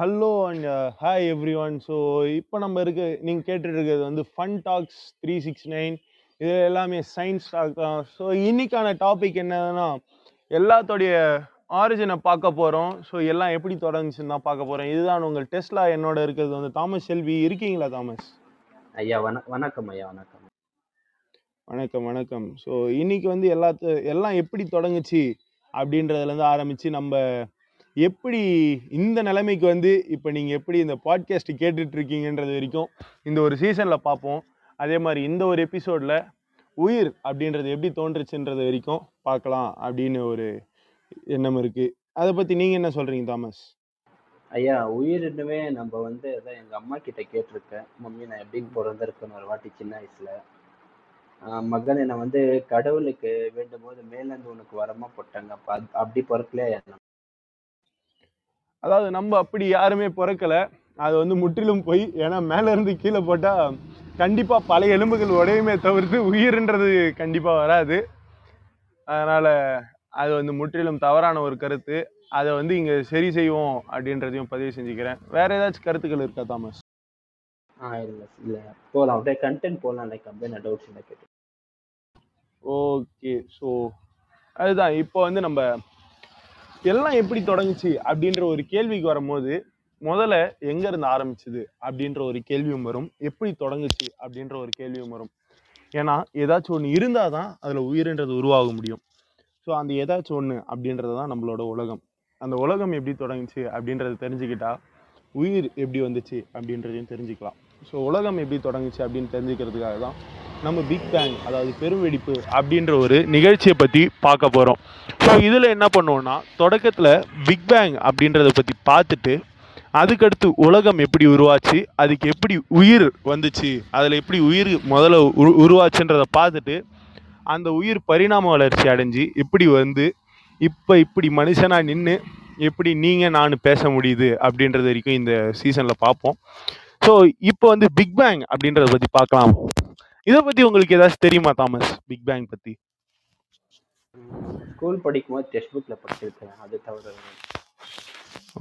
Hello and hi everyone so இப்போ நம்ம இருக்க நீங்கள் கேட்டுட்டு இருக்கிறது வந்து fun talks three six nine இது எல்லாமே சயின்ஸ் டாக் தான். ஸோ இன்னைக்கான டாபிக் என்னன்னா எல்லாத்தோடைய ஆரிஜினை பார்க்க போகிறோம் ஸோ எல்லாம் எப்படி தொடங்குச்சுன்னு தான் பார்க்க போகிறோம் இதுதான் உங்கள் டெஸ்லா என்னோட இருக்கிறது வந்து. தாமஸ் செல்வி இருக்கீங்களா தாமஸ்? ஐயா வண வணக்கம் ஐயா வணக்கம். வணக்கம் வணக்கம். ஸோ இன்னைக்கு வந்து எல்லாத்த எல்லாம் எப்படி தொடங்குச்சு அப்படின்றதுலேருந்து ஆரம்பித்து நம்ம எப்படி இந்த நிலைமைக்கு வந்து இப்போ நீங்கள் எப்படி இந்த பாட்காஸ்ட் கேட்டுட்ருக்கீங்கன்றது வரைக்கும் இந்த ஒரு சீசனில் பார்ப்போம். அதே மாதிரி இந்த ஒரு எபிசோடில் உயிர் அப்படின்றது எப்படி தோன்றுச்சுன்றது வரைக்கும் பார்க்கலாம் அப்படின்னு ஒரு எண்ணம் இருக்குது அதை பற்றி நீங்கள் என்ன சொல்கிறீங்க தாமஸ்? ஐயா உயிரினுமே நம்ம வந்து அதான் எங்கள் அம்மா கிட்ட கேட்டிருக்கேன். மம்மி நான் எப்படி பிறந்திருக்கேன்னு ஒரு வாட்டி சின்ன வயசில். மகனை மகன் என்னை வந்து கடவுளுக்கு வேண்டும் போது மேலேருந்து உனக்கு வரமா போட்டாங்க. அப்போ அது- அப்படி பிறக்கலையா அதாவது நம்ம அப்படி யாருமே பிறக்கல. அது வந்து முற்றிலும் போய். ஏன்னா மேல இருந்து கீழே போட்டா கண்டிப்பா பழைய எலும்புகள் உடையுமே தவிர்த்து உயிர்ன்றது கண்டிப்பா வராது. அதனால அது வந்து முற்றிலும் தவறான ஒரு கருத்து. அதை வந்து இங்க சரி செய்வோம் அப்படின்றதையும் பதிவு செஞ்சுக்கிறேன். வேற ஏதாச்சும் கருத்துக்கள் இருக்கா தாமஸ்? ஆஹ் இல்ல இல்ல. போலாம். அப்படியே கண்டென்ட் போலாம் லைக் அப்படியே நான் டவுட்ஸ் இல்லை கேட்டு ஓகே. ஸோ அதுதான். இப்போ வந்து நம்ம எல்லாம் எப்படி தொடங்குச்சு அப்படின்ற ஒரு கேள்விக்கு வரும்போது முதல்ல எங்க இருந்து ஆரம்பிச்சது அப்படின்ற ஒரு கேள்வியும் வரும். எப்படி தொடங்குச்சு அப்படின்ற ஒரு கேள்வியும் வரும். ஏன்னா ஏதாச்சும் ஒன்று இருந்தால் தான் அதில் உயிர்ன்றது உருவாக முடியும். ஸோ அந்த ஏதாச்சும் ஒன்று அப்படின்றது தான் நம்மளோட உலகம். அந்த உலகம் எப்படி தொடங்குச்சு அப்படின்றத தெரிஞ்சுக்கிட்டா உயிர் எப்படி வந்துச்சு அப்படின்றதையும் தெரிஞ்சுக்கலாம். ஸோ உலகம் எப்படி தொடங்குச்சு அப்படின்னு தெரிஞ்சுக்கிறதுக்காக தான் நம்ம பிக் பேங் அதாவது பெருவெடிப்பு அப்படின்ற ஒரு நிகழ்ச்சியை பற்றி பார்க்க போகிறோம் ஸோ இதில் என்ன பண்ணுவோன்னா தொடக்கத்தில் பிக் பேங் அப்படின்றத பற்றி பார்த்துட்டு அதுக்கடுத்து உலகம் எப்படி உருவாச்சு அதுக்கு எப்படி உயிர் வந்துச்சு அதில் எப்படி உயிர் முதல்ல உரு உருவாச்சுன்றதை பார்த்துட்டு அந்த உயிர் பரிணாம வளர்ச்சி அடைஞ்சு இப்படி வந்து இப்போ இப்படி மனுஷனாக நின்று எப்படி நீங்கள் நான் பேச முடியுது அப்படின்றது வரைக்கும் இந்த சீசனில் பார்ப்போம். ஸோ இப்போ வந்து பிக் பேங் அப்படின்றத பற்றி பார்க்கலாம். இதை பற்றி உங்களுக்கு ஏதாச்சும் தெரியுமா தாமஸ்? பிக் பேங் பற்றி ஸ்கூல் படிக்கும் போது டெக்ஸ்ட் புக்ல படிச்சிருக்கேன். அது தவிர.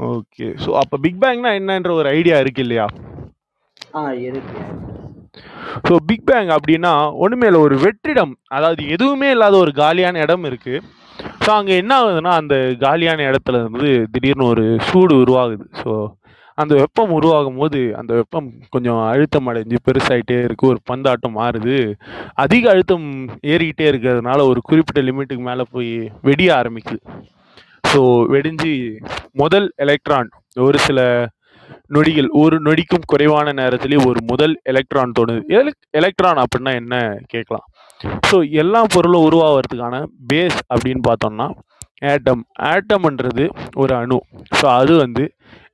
ஓகே ஸோ அப்போ பிக் பேங்னா என்னன்ற ஒரு ஐடியா இருக்கு இல்லையா? ஆஹ் இருக்கு ஸோ பிக் பேங் அப்படின்னா ஒன்றுமே இல்லை ஒரு வெற்றிடம். அதாவது எதுவுமே இல்லாத ஒரு காலியான இடம் இருக்குது ஸோ அங்கே என்ன ஆகுதுன்னா அந்த காலியான இடத்துல இருந்து திடீர்னு ஒரு சூடு உருவாகுது. ஸோ அந்த வெப்பம் உருவாகும் போது அந்த வெப்பம் கொஞ்சம் அழுத்தம் அடைஞ்சு பெருசாகிட்டே இருக்கு ஒரு பந்தாட்டம் மாறுது. அதிக அழுத்தம் ஏறிக்கிட்டே இருக்கிறதுனால ஒரு குறிப்பிட்ட லிமிட்டுக்கு மேலே போய் வெடிய ஆரம்பிக்குது. ஸோ வெடிஞ்சு முதல் எலக்ட்ரான் ஒரு சில நொடிகள் ஒரு நொடிக்கும் குறைவான நேரத்திலே ஒரு முதல் எலக்ட்ரான் தோணுது. எலக் எலக்ட்ரான் அப்படின்னா என்ன கேட்கலாம். ஸோ எல்லா பொருளும் உருவாகிறதுக்கான பேஸ் அப்படின்னு பார்த்தோம்னா ஆட்டம். ஆட்டம்ன்றது ஒரு அணு. ஸோ அது வந்து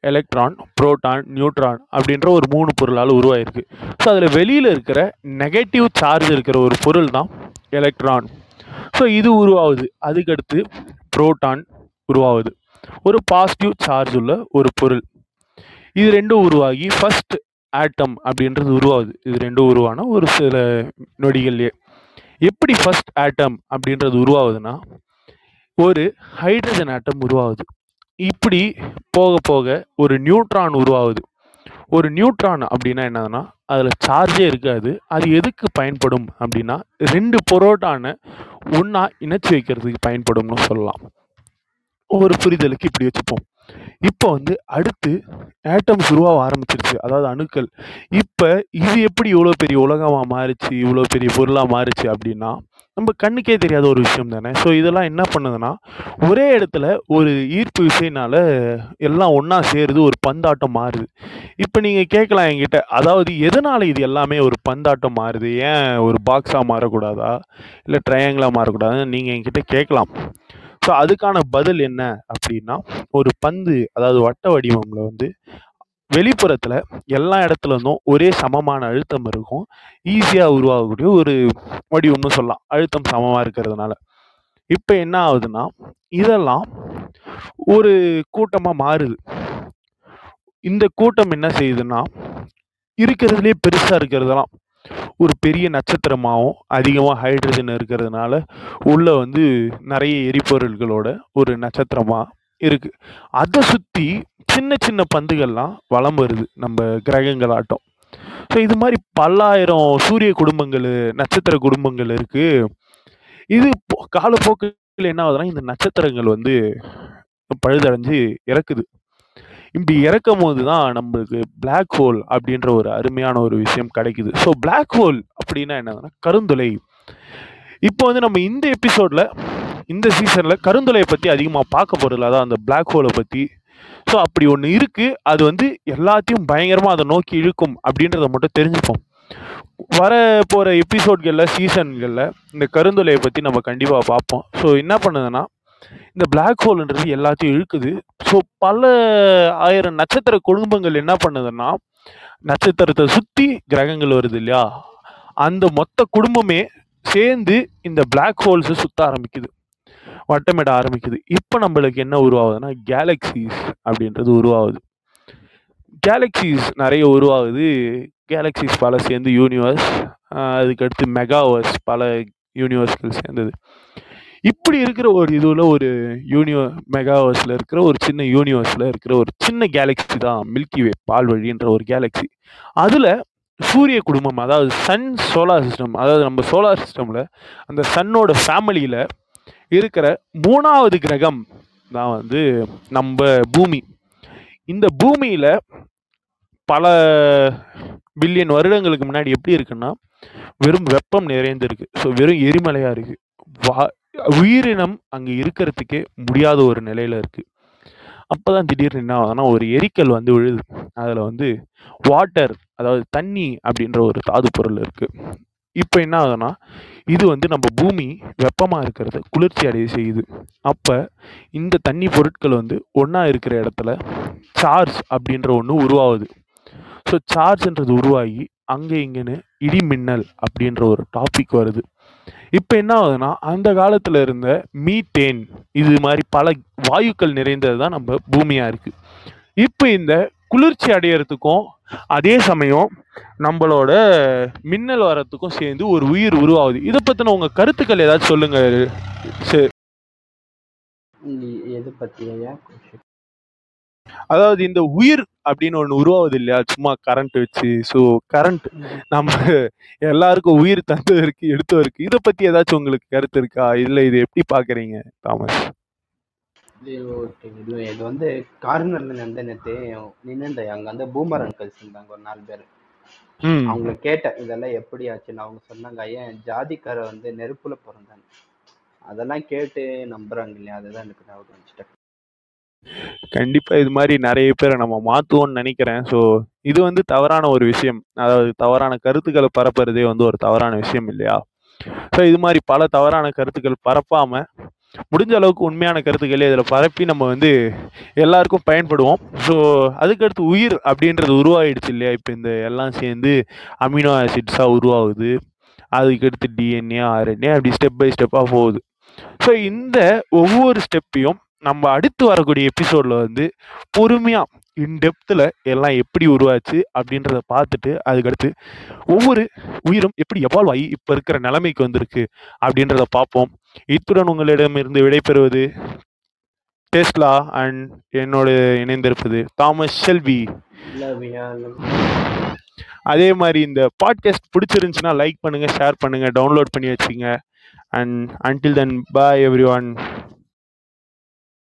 எலக்ட்ரான் புரோட்டான் நியூட்ரான் அப்படின்ற ஒரு மூணு பொருளால் உருவாயிருக்கு. ஸோ அதில் வெளியில் இருக்கிற நெகட்டிவ் சார்ஜ் இருக்கிற ஒரு பொருள் தான் எலக்ட்ரான் ஸோ இது உருவாகுது. அதுக்கடுத்து புரோட்டான் உருவாகுது. ஒரு பாசிட்டிவ் சார்ஜ் உள்ள ஒரு பொருள். இது ரெண்டும் உருவாகி ஃபஸ்ட் ஆட்டம் அப்படின்றது உருவாகுது. இது ரெண்டும் உருவான ஒரு சில நொடிகள்லேயே. எப்படி ஃபஸ்ட் ஆட்டம் அப்படின்றது உருவாகுதுன்னா ஒரு ஹைட்ரஜன் ஆட்டம் உருவாகுது. இப்படி போக போக ஒரு நியூட்ரான் உருவாகுது. ஒரு நியூட்ரான் அப்படின்னா என்னதுன்னா அதில் சார்ஜே இருக்காது. அது எதுக்கு பயன்படும் அப்படின்னா ரெண்டு புரோட்டானை ஒன்றா இணைச்சி வைக்கிறதுக்கு பயன்படும்னு சொல்லலாம். ஒரு புரிதலுக்கு இப்படி வச்சுப்போம். இப்போ வந்து அடுத்து ஆட்டம்ஸ் உருவாக ஆரம்பிச்சிருச்சு. அதாவது அணுக்கள். இப்போ இது எப்படி இவ்வளோ பெரிய உலகமாக மாறுச்சு இவ்வளோ பெரிய பொருளாக மாறுச்சு அப்படின்னா நம்ம கண்ணுக்கே தெரியாத ஒரு விஷயம் தானே. ஸோ இதெல்லாம் என்ன பண்ணுதுன்னா ஒரே இடத்துல ஒரு ஈர்ப்பு விசைனால எல்லாம் ஒன்றா சேருது ஒரு பந்தாட்டம் மாறுது. இப்போ நீங்கள் கேட்கலாம் என்கிட்ட அதாவது எதனால் இது எல்லாமே ஒரு பந்தாட்டம் மாறுது? ஏன் ஒரு பாக்ஸாக மாறக்கூடாதா? இல்லை ட்ரையாங்கிளாக மாறக்கூடாதுன்னு நீங்கள் என்கிட்ட கேட்கலாம். ஸோ அதுக்கான பதில் என்ன அப்படின்னா ஒரு பந்து அதாவது வட்ட வடிவமில் வந்து வெளிப்புறத்தில் எல்லா இடத்துல இருந்தும் ஒரே சமமான அழுத்தம் இருக்கும். ஈஸியாக உருவாகக்கூடிய ஒரு வடிவம்னு சொல்லலாம். அழுத்தம் சமமாக இருக்கிறதுனால. இப்போ என்ன ஆகுதுன்னா இதெல்லாம் ஒரு கூட்டமாக மாறுது. இந்த கூட்டம் என்ன செய்யுதுன்னா இருக்கிறதுலே பெருசாக இருக்கிறதெல்லாம் ஒரு பெரிய நட்சத்திரமாகவும் அதிகமாக ஹைட்ரஜன் இருக்கிறதுனால உள்ள வந்து நிறைய எரிபொருள்களோட ஒரு நட்சத்திரமாக இருக்குது அதை சுற்றி சின்ன சின்ன பந்துகள்லாம் வளம் வருது நம்ம கிரகங்களாட்டம். ஸோ இது மாதிரி பல்லாயிரம் சூரிய குடும்பங்கள் நட்சத்திர குடும்பங்கள் இருக்குது இது காலப்போக்கில் என்ன ஆகுதுன்னா இந்த நட்சத்திரங்கள் வந்து பழுதடைஞ்சு இறக்குது. இப்படி இறக்கும் போது தான் நம்மளுக்கு பிளாக் ஹோல் அப்படின்ற ஒரு அருமையான ஒரு விஷயம் கிடைக்குது. ஸோ பிளாக் ஹோல் அப்படின்னா என்னதுன்னா கருந்துளை. இப்போ வந்து நம்ம இந்த எபிசோடில் இந்த சீசனில் கருந்துளையை பற்றி அதிகமாக பார்க்க போகிறதில்ல அதான் அந்த பிளாக் ஹோலை பற்றி ஸோ அப்படி ஒன்று இருக்குது அது வந்து எல்லாத்தையும் பயங்கரமாக அதை நோக்கி இழுக்கும் அப்படின்றத மட்டும் தெரிஞ்சுப்போம். வர போகிற எபிசோட்களில் சீசன்களில் இந்த கருந்துளையை பற்றி நம்ம கண்டிப்பாக பார்ப்போம். ஸோ என்ன பண்ணுதுன்னா இந்த பிளாக் ஹோல்ன்றது எல்லாத்தையும் இழுக்குது. ஸோ பல ஆயிரம் நட்சத்திர குடும்பங்கள் என்ன பண்ணுதுன்னா நட்சத்திரத்தை சுற்றி கிரகங்கள் வருது இல்லையா? அந்த மொத்த குடும்பமே சேர்ந்து இந்த பிளாக் ஹோல்ஸை சுற்ற ஆரம்பிக்குது. வட்டமிட ஆரம்பிக்குது. இப்போ நம்மளுக்கு என்ன உருவாகுதுன்னா கேலக்சிஸ் அப்படின்றது உருவாகுது. கேலக்சிஸ் நிறைய உருவாகுது. கேலக்சிஸ் பல சேர்ந்து யூனிவர்ஸ் அதுக்கடுத்து மெகாவர்ஸ் பல யூனிவர்ஸ்கள் சேர்ந்தது. இப்படி இருக்கிற ஒரு இதுவில் ஒரு யூனிவ மெகாவர்ஸில் இருக்கிற ஒரு சின்ன யூனிவர்ஸில் இருக்கிற ஒரு சின்ன கேலக்ஸி தான் மில்கி வே பால்வழின்ற ஒரு கேலக்ஸி அதில் சூரிய குடும்பம் அதாவது சன் சோலார் சிஸ்டம் அதாவது நம்ம சோலார் சிஸ்டமில் அந்த சன்னோட ஃபேமிலியில் இருக்கிற மூணாவது கிரகம் தான் வந்து நம்ம பூமி. இந்த பூமியில் பல பில்லியன் வருடங்களுக்கு முன்னாடி எப்படி இருக்குன்னா வெறும் வெப்பம் நிறைந்திருக்கு. ஸோ வெறும் எரிமலையாக இருக்குது வா உயிரினம் அங்கே இருக்கிறதுக்கே முடியாத ஒரு நிலையில் இருக்குது அப்போ தான் திடீர்னு என்ன ஆகுதுன்னா ஒரு எரிக்கல் வந்து விழுது. அதில் வந்து வாட்டர் அதாவது தண்ணி அப்படின்ற ஒரு தாது பொருள் இருக்குது இப்போ என்ன ஆகுதுன்னா இது வந்து நம்ம பூமி வெப்பமாக இருக்கிறத குளிர்ச்சி அடைய செய்யுது. அப்போ இந்த தண்ணி பொருட்கள் வந்து ஒன்றா இருக்கிற இடத்துல சார்ஜ் அப்படின்ற ஒன்று உருவாகுது. ஸோ சார்ஜ்ன்றது உருவாகி அங்கே இங்கேன்னு இடி மின்னல் அப்படின்ற ஒரு டாபிக் வருது. இப்போ என்ன ஆகுதுன்னா அந்த காலத்தில் இருந்த மீத்தேன் இது மாதிரி பல வாயுக்கள் நிறைந்தது தான் நம்ம பூமியாக இருக்குது இப்போ இந்த குளிர்ச்சி அடையிறதுக்கும் அதே சமயம் நம்மளோட மின்னல் வரத்துக்கும் சேர்ந்து ஒரு உயிர் உருவாகுது. இதை பற்றின உங்கள் கருத்துக்கள் ஏதாச்சும் சொல்லுங்கள் சரி எது பற்றியா அதாவது இந்த உயிர் அப்படின்னு ஒன்று உருவாகுது இல்லையா? சும்மா கரண்ட் வச்சு ஸோ கரண்ட் நம்ம எல்லாருக்கும் உயிர் தந்ததற்கு எடுத்தவருக்கு இதை பத்தி ஏதாச்சும் உங்களுக்கு கருத்து இருக்கா? இல்ல இது எப்படி பாக்குறீங்க தாமஸ்? இது இது வந்து கார்னர்ல நின்று நேற்று நின்று அங்க வந்து பூமர் அங்கிள்ஸ் இருந்தாங்க ஒரு நாலு பேர். அவங்கள கேட்டேன் இதெல்லாம் எப்படி ஆச்சுன்னு அவங்க சொன்னாங்க என் ஜாதிக்கார வந்து நெருப்புல பிறந்தாங்க அதெல்லாம் கேட்டு நம்புறாங்க இல்லையா? அதுதான் எனக்கு ஞாபகம் வந்துச்சு. கண்டிப்பாக இது மாதிரி நிறைய பேரை நம்ம மாற்றுவோன்னு நினைக்கிறேன். ஸோ இது வந்து தவறான ஒரு விஷயம். அதாவது தவறான கருத்துக்களை பரப்புறதே வந்து ஒரு தவறான விஷயம் இல்லையா? ஸோ இது மாதிரி பல தவறான கருத்துக்கள் பரப்பாமல் முடிஞ்ச அளவுக்கு உண்மையான கருத்துக்களே இதில் பரப்பி நம்ம வந்து எல்லாருக்கும் பயன்படுவோம். ஸோ அதுக்கடுத்து உயிர் அப்படின்றது உருவாயிடுச்சு இல்லையா? இப்போ இந்த எல்லாம் சேர்ந்து அமினோ ஆசிட்ஸாக உருவாகுது. அதுக்கடுத்து டிஎன்ஏ ஆர்என்ஏ அப்படி ஸ்டெப் பை ஸ்டெப்பாக போகுது. ஸோ இந்த ஒவ்வொரு ஸ்டெப்பையும் நம்ம அடுத்து வரக்கூடிய எபிசோடில் வந்து பொறுமையாக இன்டெப்த்தில் எல்லாம் எப்படி உருவாச்சு அப்படின்றத பார்த்துட்டு அதுக்கடுத்து ஒவ்வொரு உயிரும் எப்படி எவால்வ் ஆகி இப்போ இருக்கிற நிலைமைக்கு வந்திருக்கு அப்படின்றத பார்ப்போம். இத்துடன் உங்களிடமிருந்து விடைபெறுவது டெஸ்லா அண்ட் என்னோடு இணைந்திருப்பது தாமஸ் love அதே மாதிரி இந்த பாட்காஸ்ட் பிடிச்சிருந்துச்சுன்னா லைக் பண்ணுங்கள் ஷேர் பண்ணுங்கள் டவுன்லோட் பண்ணி வச்சுங்க. And until then bye everyone